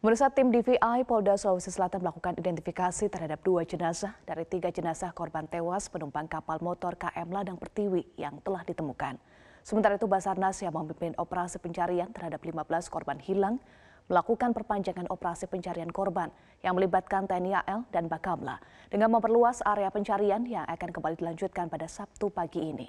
Menurut tim DVI, Polda Sulawesi Selatan melakukan identifikasi terhadap dua jenazah dari tiga jenazah korban tewas penumpang kapal motor KM Ladang Pertiwi yang telah ditemukan. Sementara itu Basarnas yang memimpin operasi pencarian terhadap 15 korban hilang melakukan perpanjangan operasi pencarian korban yang melibatkan TNI AL dan Bakamla dengan memperluas area pencarian yang akan kembali dilanjutkan pada Sabtu pagi ini.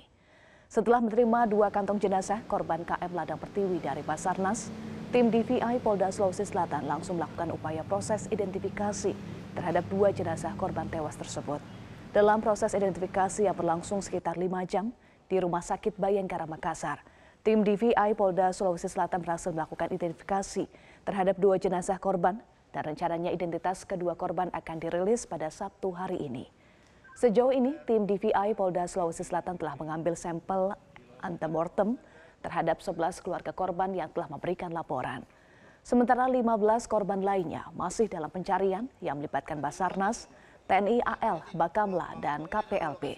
Setelah menerima dua kantong jenazah korban KM Ladang Pertiwi dari Basarnas, Tim DVI Polda Sulawesi Selatan langsung melakukan upaya proses identifikasi terhadap dua jenazah korban tewas tersebut. Dalam proses identifikasi yang berlangsung sekitar lima jam di Rumah Sakit Bayangkara Makassar, tim DVI Polda Sulawesi Selatan berhasil melakukan identifikasi terhadap dua jenazah korban dan rencananya identitas kedua korban akan dirilis pada Sabtu hari ini. Sejauh ini, tim DVI Polda Sulawesi Selatan telah mengambil sampel antemortem terhadap 11 keluarga korban yang telah memberikan laporan. Sementara 15 korban lainnya masih dalam pencarian yang melibatkan Basarnas, TNI AL, Bakamla, dan KPLP.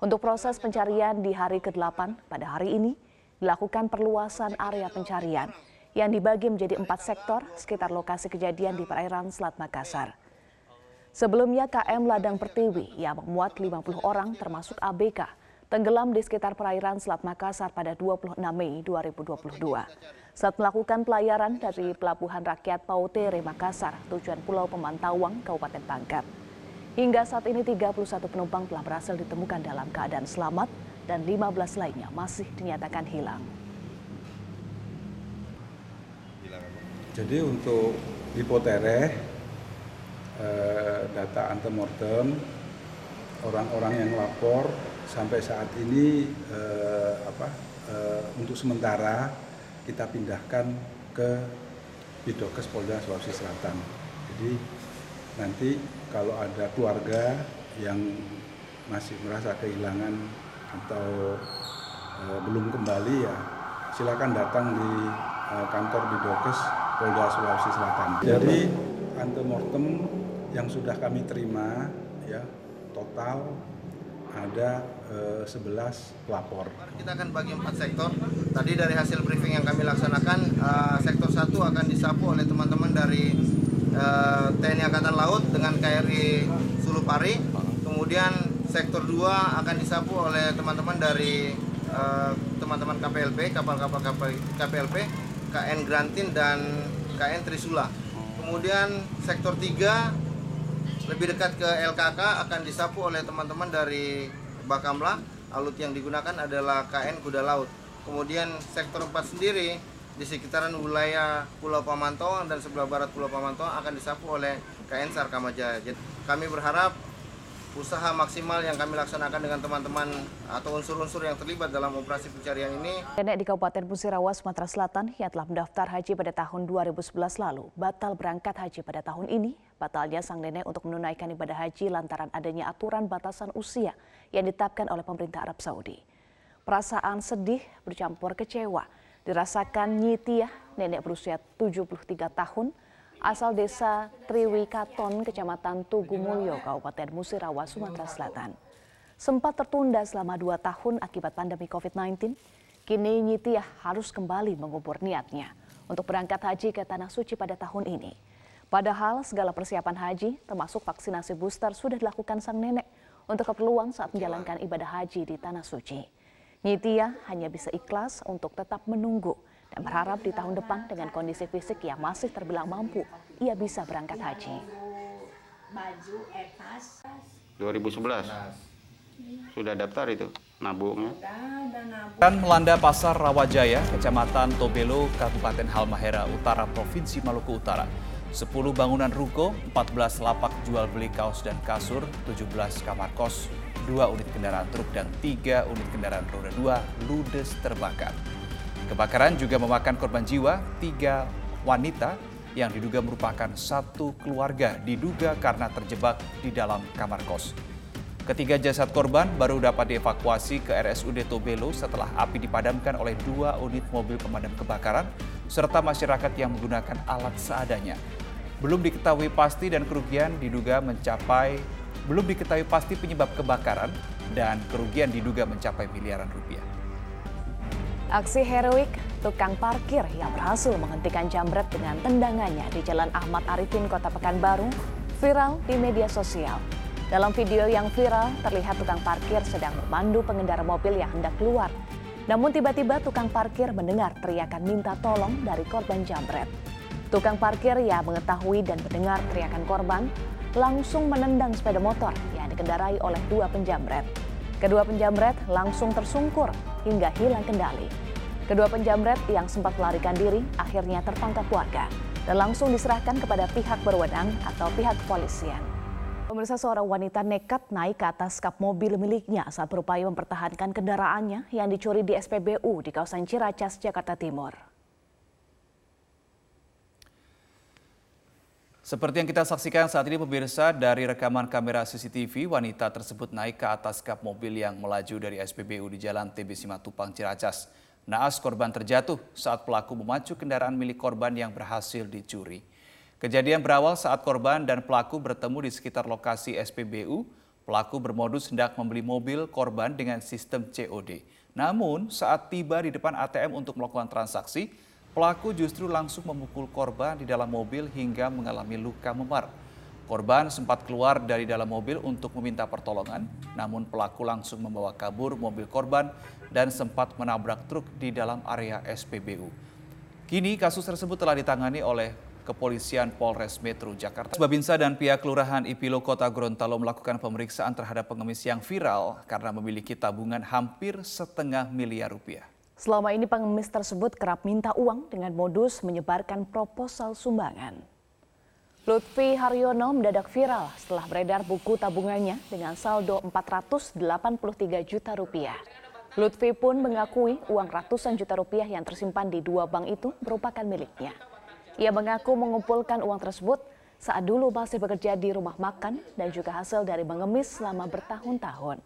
Untuk proses pencarian di hari ke-8 pada hari ini dilakukan perluasan area pencarian yang dibagi menjadi empat sektor sekitar lokasi kejadian di perairan Selat Makassar. Sebelumnya KM Ladang Pertiwi yang memuat 50 orang termasuk ABK tenggelam di sekitar perairan Selat Makassar pada 26 Mei 2022. Saat melakukan pelayaran dari Pelabuhan Rakyat Pautere Makassar, tujuan Pulau Pemantauan, Kabupaten Pangkep. Hingga saat ini 31 penumpang telah berhasil ditemukan dalam keadaan selamat dan 15 lainnya masih dinyatakan hilang. Jadi untuk di Potere, eh, data antemortem, orang-orang yang lapor sampai saat ini eh, apa eh, untuk sementara kita pindahkan ke Bidokes Polda Sulawesi Selatan. Jadi nanti kalau ada keluarga yang masih merasa kehilangan atau eh, belum kembali ya silakan datang di eh, kantor Bidokes Polda Sulawesi Selatan. Jadi antemortem yang sudah kami terima ya total ada eh, 11 pelapor. Kita akan bagi empat sektor. Tadi dari hasil briefing yang kami laksanakan, eh, sektor satu akan disapu oleh teman-teman dari eh, TNI Angkatan Laut dengan KRI Sulupari. Kemudian sektor dua akan disapu oleh teman-teman dari teman-teman KPLP, kapal-kapal KPLP, KN Grantin dan KN Trisula. Kemudian sektor tiga lebih dekat ke LKK akan disapu oleh teman-teman dari Bakamla. Alut yang digunakan adalah KN Kuda Laut. Kemudian sektor 4 sendiri di sekitaran wilayah Pulau Pamantauan dan sebelah barat Pulau Pamantauan akan disapu oleh KN Sarkamajaya. Jadi kami berharap usaha maksimal yang kami laksanakan dengan teman-teman atau unsur-unsur yang terlibat dalam operasi pencarian ini. Nenek di Kabupaten Musirawa, Sumatera Selatan yang telah mendaftar haji pada tahun 2011 lalu batal berangkat haji pada tahun ini. Batalnya sang nenek untuk menunaikan ibadah haji lantaran adanya aturan batasan usia yang ditetapkan oleh pemerintah Arab Saudi. Perasaan sedih bercampur kecewa dirasakan Nyitiah, nenek berusia 73 tahun, asal desa Triwikaton, Kecamatan Tugumulyo, Kabupaten Musirawa, Sumatera Selatan. Sempat tertunda selama dua tahun akibat pandemi COVID-19, kini Nyitiah harus kembali mengubur niatnya untuk berangkat haji ke Tanah Suci pada tahun ini. Padahal segala persiapan haji, termasuk vaksinasi booster, sudah dilakukan sang nenek untuk keperluan saat menjalankan ibadah haji di Tanah Suci. Nyitiah hanya bisa ikhlas untuk tetap menunggu dan berharap di tahun depan dengan kondisi fisik yang masih terbilang mampu, ia bisa berangkat haji. 2011 sudah daftar itu nabungnya. Dan melanda pasar Rawajaya, Kecamatan Tobelo, Kabupaten Halmahera Utara, Provinsi Maluku Utara. 10 bangunan ruko, 14 lapak jual beli kaos dan kasur, 17 kamar kos, 2 unit kendaraan truk dan 3 unit kendaraan roda 2 ludes terbakar. Kebakaran juga memakan korban jiwa, tiga wanita yang diduga merupakan satu keluarga diduga karena terjebak di dalam kamar kos. Ketiga jasad korban baru dapat dievakuasi ke RSUD Tobelo setelah api dipadamkan oleh dua unit mobil pemadam kebakaran serta masyarakat yang menggunakan alat seadanya. Belum diketahui pasti dan kerugian diduga mencapai belum diketahui pasti penyebab kebakaran dan kerugian diduga mencapai miliaran rupiah. Aksi heroik tukang parkir yang berhasil menghentikan jambret dengan tendangannya di Jalan Ahmad Arifin, Kota Pekanbaru, viral di media sosial. Dalam video yang viral, terlihat tukang parkir sedang memandu pengendara mobil yang hendak keluar. Namun tiba-tiba tukang parkir mendengar teriakan minta tolong dari korban jambret. Tukang parkir yang mengetahui dan mendengar teriakan korban langsung menendang sepeda motor yang dikendarai oleh dua penjamret. Kedua penjamret langsung tersungkur hingga hilang kendali. Kedua penjamret yang sempat melarikan diri akhirnya tertangkap warga dan langsung diserahkan kepada pihak berwenang atau pihak kepolisian. Pemirsa seorang wanita nekat naik ke atas kap mobil miliknya saat berupaya mempertahankan kendaraannya yang dicuri di SPBU di kawasan Ciracas, Jakarta Timur. Seperti yang kita saksikan saat ini pemirsa dari rekaman kamera CCTV, wanita tersebut naik ke atas kap mobil yang melaju dari SPBU di Jalan TB Simatupang Ciracas. Naas korban terjatuh saat pelaku memacu kendaraan milik korban yang berhasil dicuri. Kejadian berawal saat korban dan pelaku bertemu di sekitar lokasi SPBU. Pelaku bermodus hendak membeli mobil korban dengan sistem COD. Namun saat tiba di depan ATM untuk melakukan transaksi, Pelaku justru langsung memukul korban di dalam mobil hingga mengalami luka memar. Korban sempat keluar dari dalam mobil untuk meminta pertolongan, namun pelaku langsung membawa kabur mobil korban dan sempat menabrak truk di dalam area SPBU. Kini kasus tersebut telah ditangani oleh Kepolisian Polres Metro Jakarta. Babinsa dan pihak Kelurahan Ipilo Kota Gorontalo melakukan pemeriksaan terhadap pengemis yang viral karena memiliki tabungan hampir setengah miliar rupiah. Selama ini pengemis tersebut kerap minta uang dengan modus menyebarkan proposal sumbangan. Lutfi Haryono mendadak viral setelah beredar buku tabungannya dengan saldo 483 juta rupiah. Lutfi pun mengakui uang ratusan juta rupiah yang tersimpan di dua bank itu merupakan miliknya. Ia mengaku mengumpulkan uang tersebut saat dulu masih bekerja di rumah makan dan juga hasil dari mengemis selama bertahun-tahun.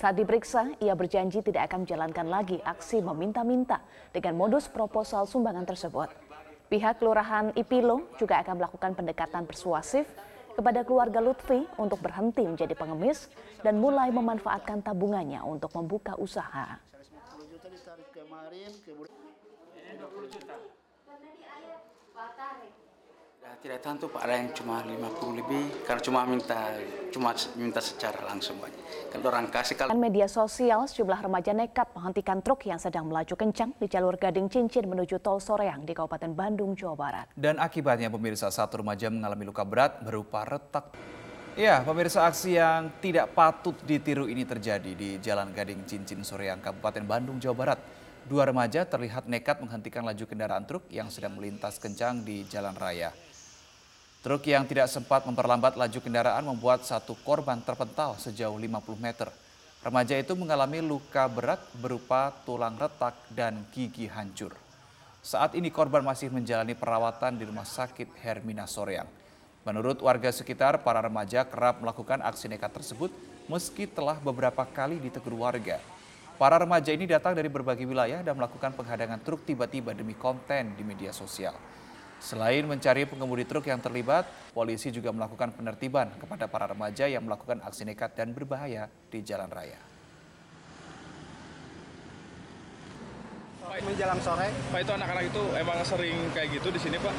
Saat diperiksa, ia berjanji tidak akan menjalankan lagi aksi meminta-minta dengan modus proposal sumbangan tersebut. Pihak Kelurahan Ipilo juga akan melakukan pendekatan persuasif kepada keluarga Lutfi untuk berhenti menjadi pengemis dan mulai memanfaatkan tabungannya untuk membuka usaha. Ya, tidak tentu Pak ada yang cuma 50 lebih karena cuma minta cuma minta secara langsung Pak. Kalau orang kasih kalau media sosial sejumlah remaja nekat menghentikan truk yang sedang melaju kencang di jalur Gading Cincin menuju Tol Soreang di Kabupaten Bandung, Jawa Barat. Dan akibatnya pemirsa satu remaja mengalami luka berat berupa retak. Ya, pemirsa aksi yang tidak patut ditiru ini terjadi di Jalan Gading Cincin Soreang, Kabupaten Bandung, Jawa Barat. Dua remaja terlihat nekat menghentikan laju kendaraan truk yang sedang melintas kencang di jalan raya. Truk yang tidak sempat memperlambat laju kendaraan membuat satu korban terpental sejauh 50 meter. Remaja itu mengalami luka berat berupa tulang retak dan gigi hancur. Saat ini korban masih menjalani perawatan di Rumah Sakit Hermina Soreang. Menurut warga sekitar, para remaja kerap melakukan aksi nekat tersebut meski telah beberapa kali ditegur warga. Para remaja ini datang dari berbagai wilayah dan melakukan penghadangan truk tiba-tiba demi konten di media sosial. Selain mencari pengemudi truk yang terlibat, polisi juga melakukan penertiban kepada para remaja yang melakukan aksi nekat dan berbahaya di jalan raya. Menjelang sore. Pak itu anak-anak itu emang sering kayak gitu di sini Pak?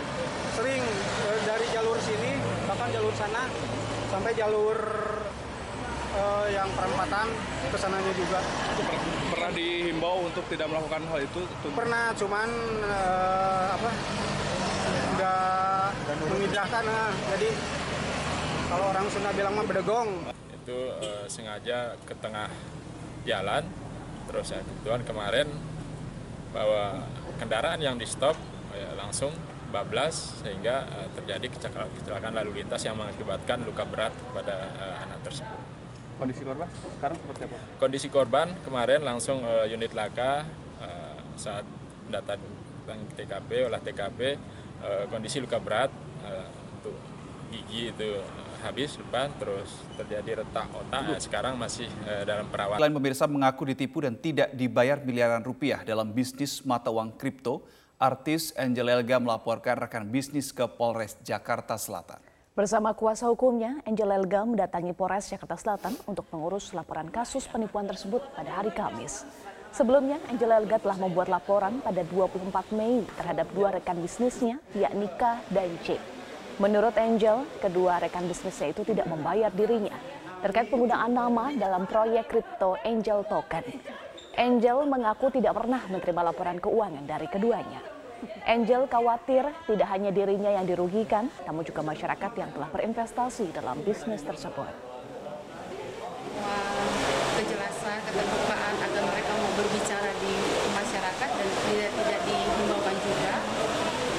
Sering eh, dari jalur sini bahkan jalur sana sampai jalur uh, yang perempatan ke sananya juga. Per pernah dihimbau untuk tidak melakukan hal itu? Pernah, cuman uh, apa? Nggak mengindahkan nah. jadi kalau orang Sunda bilang mah bedegong itu uh, sengaja ke tengah jalan terus ya kebetulan kemarin bahwa kendaraan yang di stop ya, langsung bablas sehingga uh, terjadi kecelakaan lalu lintas yang mengakibatkan luka berat pada uh, anak tersebut. Kondisi korban sekarang seperti apa? Kondisi korban kemarin langsung uh, unit laka uh, saat data TKP olah TKP uh, kondisi luka berat uh, untuk gigi itu uh, habis depan terus terjadi retak otak sekarang masih uh, dalam perawatan. Selain pemirsa mengaku ditipu dan tidak dibayar miliaran rupiah dalam bisnis mata uang kripto, artis Angel Elga melaporkan rekan bisnis ke Polres Jakarta Selatan. Bersama kuasa hukumnya, Angel Elga mendatangi Polres Jakarta Selatan untuk mengurus laporan kasus penipuan tersebut pada hari Kamis. Sebelumnya, Angela Elga telah membuat laporan pada 24 Mei terhadap dua rekan bisnisnya, yakni K dan C. Menurut Angel, kedua rekan bisnisnya itu tidak membayar dirinya terkait penggunaan nama dalam proyek kripto Angel Token. Angel mengaku tidak pernah menerima laporan keuangan dari keduanya. Angel khawatir tidak hanya dirinya yang dirugikan, namun juga masyarakat yang telah berinvestasi dalam bisnis tersebut. kejelasan, keterbukaan agar mereka mau berbicara di masyarakat dan tidak tidak dihimbaukan juga.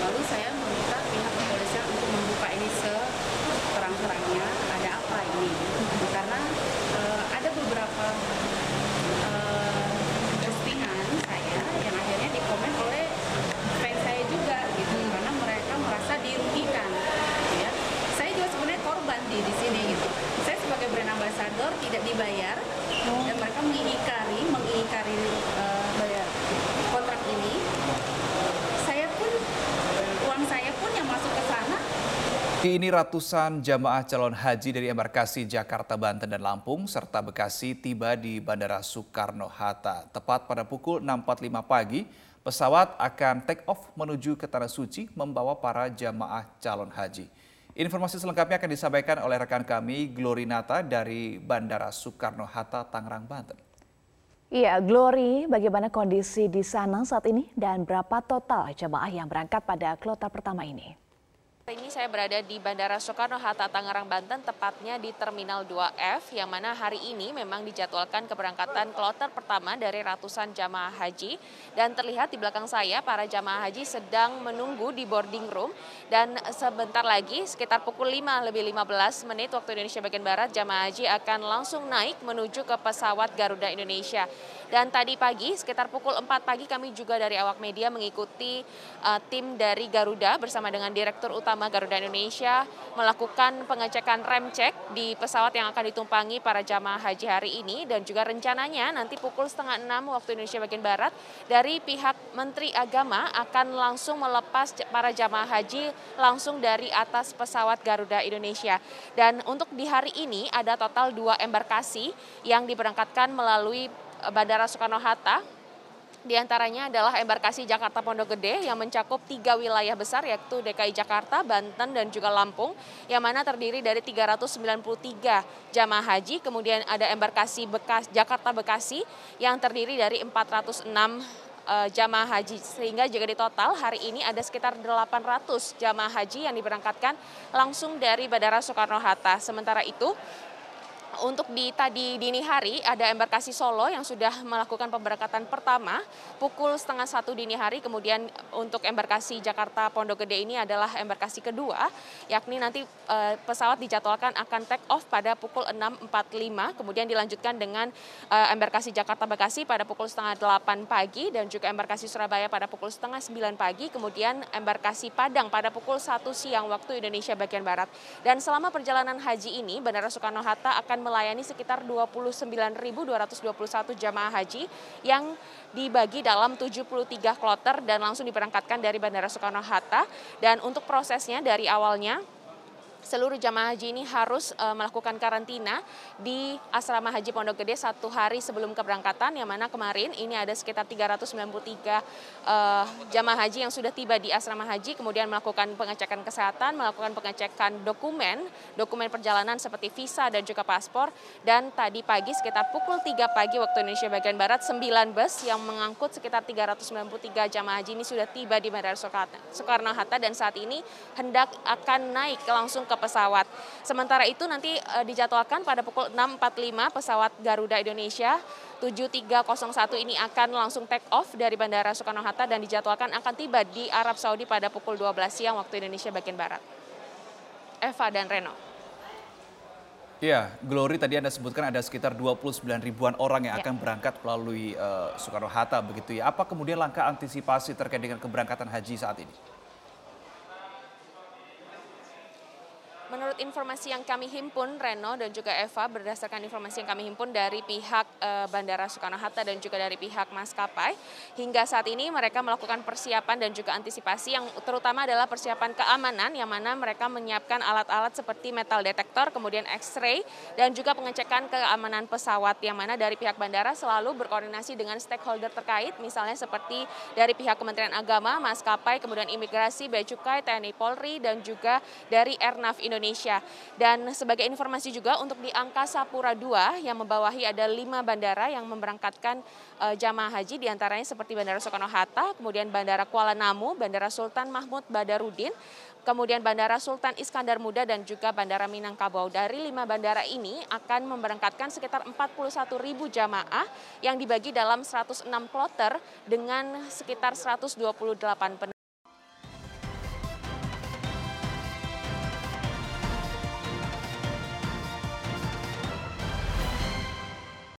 Lalu saya meminta pihak kepolisian untuk membuka ini seterang-terangnya ada apa ini karena eh, ada beberapa eh, postingan saya yang akhirnya dikomen oleh fans saya juga gitu karena mereka merasa dirugikan gitu ya. Saya juga sebenarnya korban di di sini gitu. Saya sebagai brand ambassador tidak dibayar dan mereka mengingkari mengingkari eh, bayar kontrak ini. Saya pun uang saya pun yang masuk ke sana Ini ratusan jamaah calon haji dari embarkasi Jakarta, Banten, dan Lampung, serta Bekasi tiba di Bandara Soekarno-Hatta. Tepat pada pukul 6.45 pagi, pesawat akan take off menuju ke Tanah Suci membawa para jamaah calon haji. Informasi selengkapnya akan disampaikan oleh rekan kami, Glorinata dari Bandara Soekarno-Hatta, Tangerang, Banten. Iya, Glory, bagaimana kondisi di sana saat ini dan berapa total jemaah yang berangkat pada kloter pertama ini? Ini saya berada di Bandara Soekarno-Hatta Tangerang, Banten, tepatnya di Terminal 2F, yang mana hari ini memang dijadwalkan keberangkatan kloter pertama dari ratusan jamaah haji. Dan terlihat di belakang saya, para jamaah haji sedang menunggu di boarding room. Dan sebentar lagi, sekitar pukul 5 lebih 15 menit waktu Indonesia bagian Barat, jamaah haji akan langsung naik menuju ke pesawat Garuda Indonesia. Dan tadi pagi, sekitar pukul 4 pagi, kami juga dari awak media mengikuti uh, tim dari Garuda bersama dengan Direktur Utama Garuda Indonesia melakukan pengecekan rem cek di pesawat yang akan ditumpangi para jamaah haji hari ini dan juga rencananya nanti pukul setengah enam waktu Indonesia bagian Barat dari pihak Menteri Agama akan langsung melepas para jamaah haji langsung dari atas pesawat Garuda Indonesia. Dan untuk di hari ini ada total dua embarkasi yang diberangkatkan melalui Bandara Soekarno-Hatta di antaranya adalah embarkasi Jakarta Pondok Gede yang mencakup tiga wilayah besar yaitu DKI Jakarta, Banten, dan juga Lampung yang mana terdiri dari 393 jamaah haji. Kemudian ada embarkasi Bekas, Jakarta Bekasi yang terdiri dari 406 uh, jamaah haji sehingga jika di total hari ini ada sekitar 800 jamaah haji yang diberangkatkan langsung dari Bandara Soekarno-Hatta. Sementara itu untuk di tadi dini hari ada embarkasi Solo yang sudah melakukan pemberangkatan pertama pukul setengah satu dini hari. Kemudian untuk embarkasi Jakarta Pondok Gede ini adalah embarkasi kedua, yakni nanti e, pesawat dijadwalkan akan take off pada pukul 6.45. Kemudian dilanjutkan dengan e, embarkasi Jakarta Bekasi pada pukul setengah delapan pagi dan juga embarkasi Surabaya pada pukul setengah sembilan pagi. Kemudian embarkasi Padang pada pukul satu siang waktu Indonesia bagian Barat. Dan selama perjalanan haji ini, Bandara Soekarno-Hatta akan melayani sekitar 29.221 jamaah haji yang dibagi dalam 73 kloter dan langsung diberangkatkan dari Bandara Soekarno-Hatta. Dan untuk prosesnya dari awalnya seluruh jamaah haji ini harus uh, melakukan karantina di asrama haji Pondok Gede satu hari sebelum keberangkatan yang mana kemarin ini ada sekitar 393 uh, jamaah haji yang sudah tiba di asrama haji kemudian melakukan pengecekan kesehatan, melakukan pengecekan dokumen, dokumen perjalanan seperti visa dan juga paspor. Dan tadi pagi sekitar pukul 3 pagi waktu Indonesia bagian barat 9 bus yang mengangkut sekitar 393 jamaah haji ini sudah tiba di Bandara Soekarno-Hatta dan saat ini hendak akan naik langsung ke pesawat. Sementara itu nanti e, dijadwalkan pada pukul 6.45 pesawat Garuda Indonesia 7301 ini akan langsung take off dari Bandara Soekarno-Hatta dan dijadwalkan akan tiba di Arab Saudi pada pukul 12 siang waktu Indonesia bagian Barat. Eva dan Reno. Ya, Glory tadi Anda sebutkan ada sekitar 29 ribuan orang yang ya. akan berangkat melalui uh, Soekarno-Hatta begitu ya. Apa kemudian langkah antisipasi terkait dengan keberangkatan haji saat ini? Menurut informasi yang kami himpun, Reno dan juga Eva, berdasarkan informasi yang kami himpun dari pihak e, Bandara Soekarno-Hatta dan juga dari pihak maskapai, hingga saat ini mereka melakukan persiapan dan juga antisipasi yang terutama adalah persiapan keamanan, yang mana mereka menyiapkan alat-alat seperti metal detektor, kemudian X-ray, dan juga pengecekan keamanan pesawat, yang mana dari pihak bandara selalu berkoordinasi dengan stakeholder terkait, misalnya seperti dari pihak Kementerian Agama, maskapai, kemudian imigrasi, bea cukai, TNI Polri, dan juga dari Airnav Indonesia. Dan sebagai informasi juga untuk di Angkasa Pura II yang membawahi ada lima bandara yang memberangkatkan uh, jamaah haji di antaranya seperti Bandara Soekarno-Hatta, kemudian Bandara Kuala Namu, Bandara Sultan Mahmud Badarudin, kemudian Bandara Sultan Iskandar Muda dan juga Bandara Minangkabau. Dari lima bandara ini akan memberangkatkan sekitar 41 ribu jamaah yang dibagi dalam 106 kloter dengan sekitar 128 penumpang.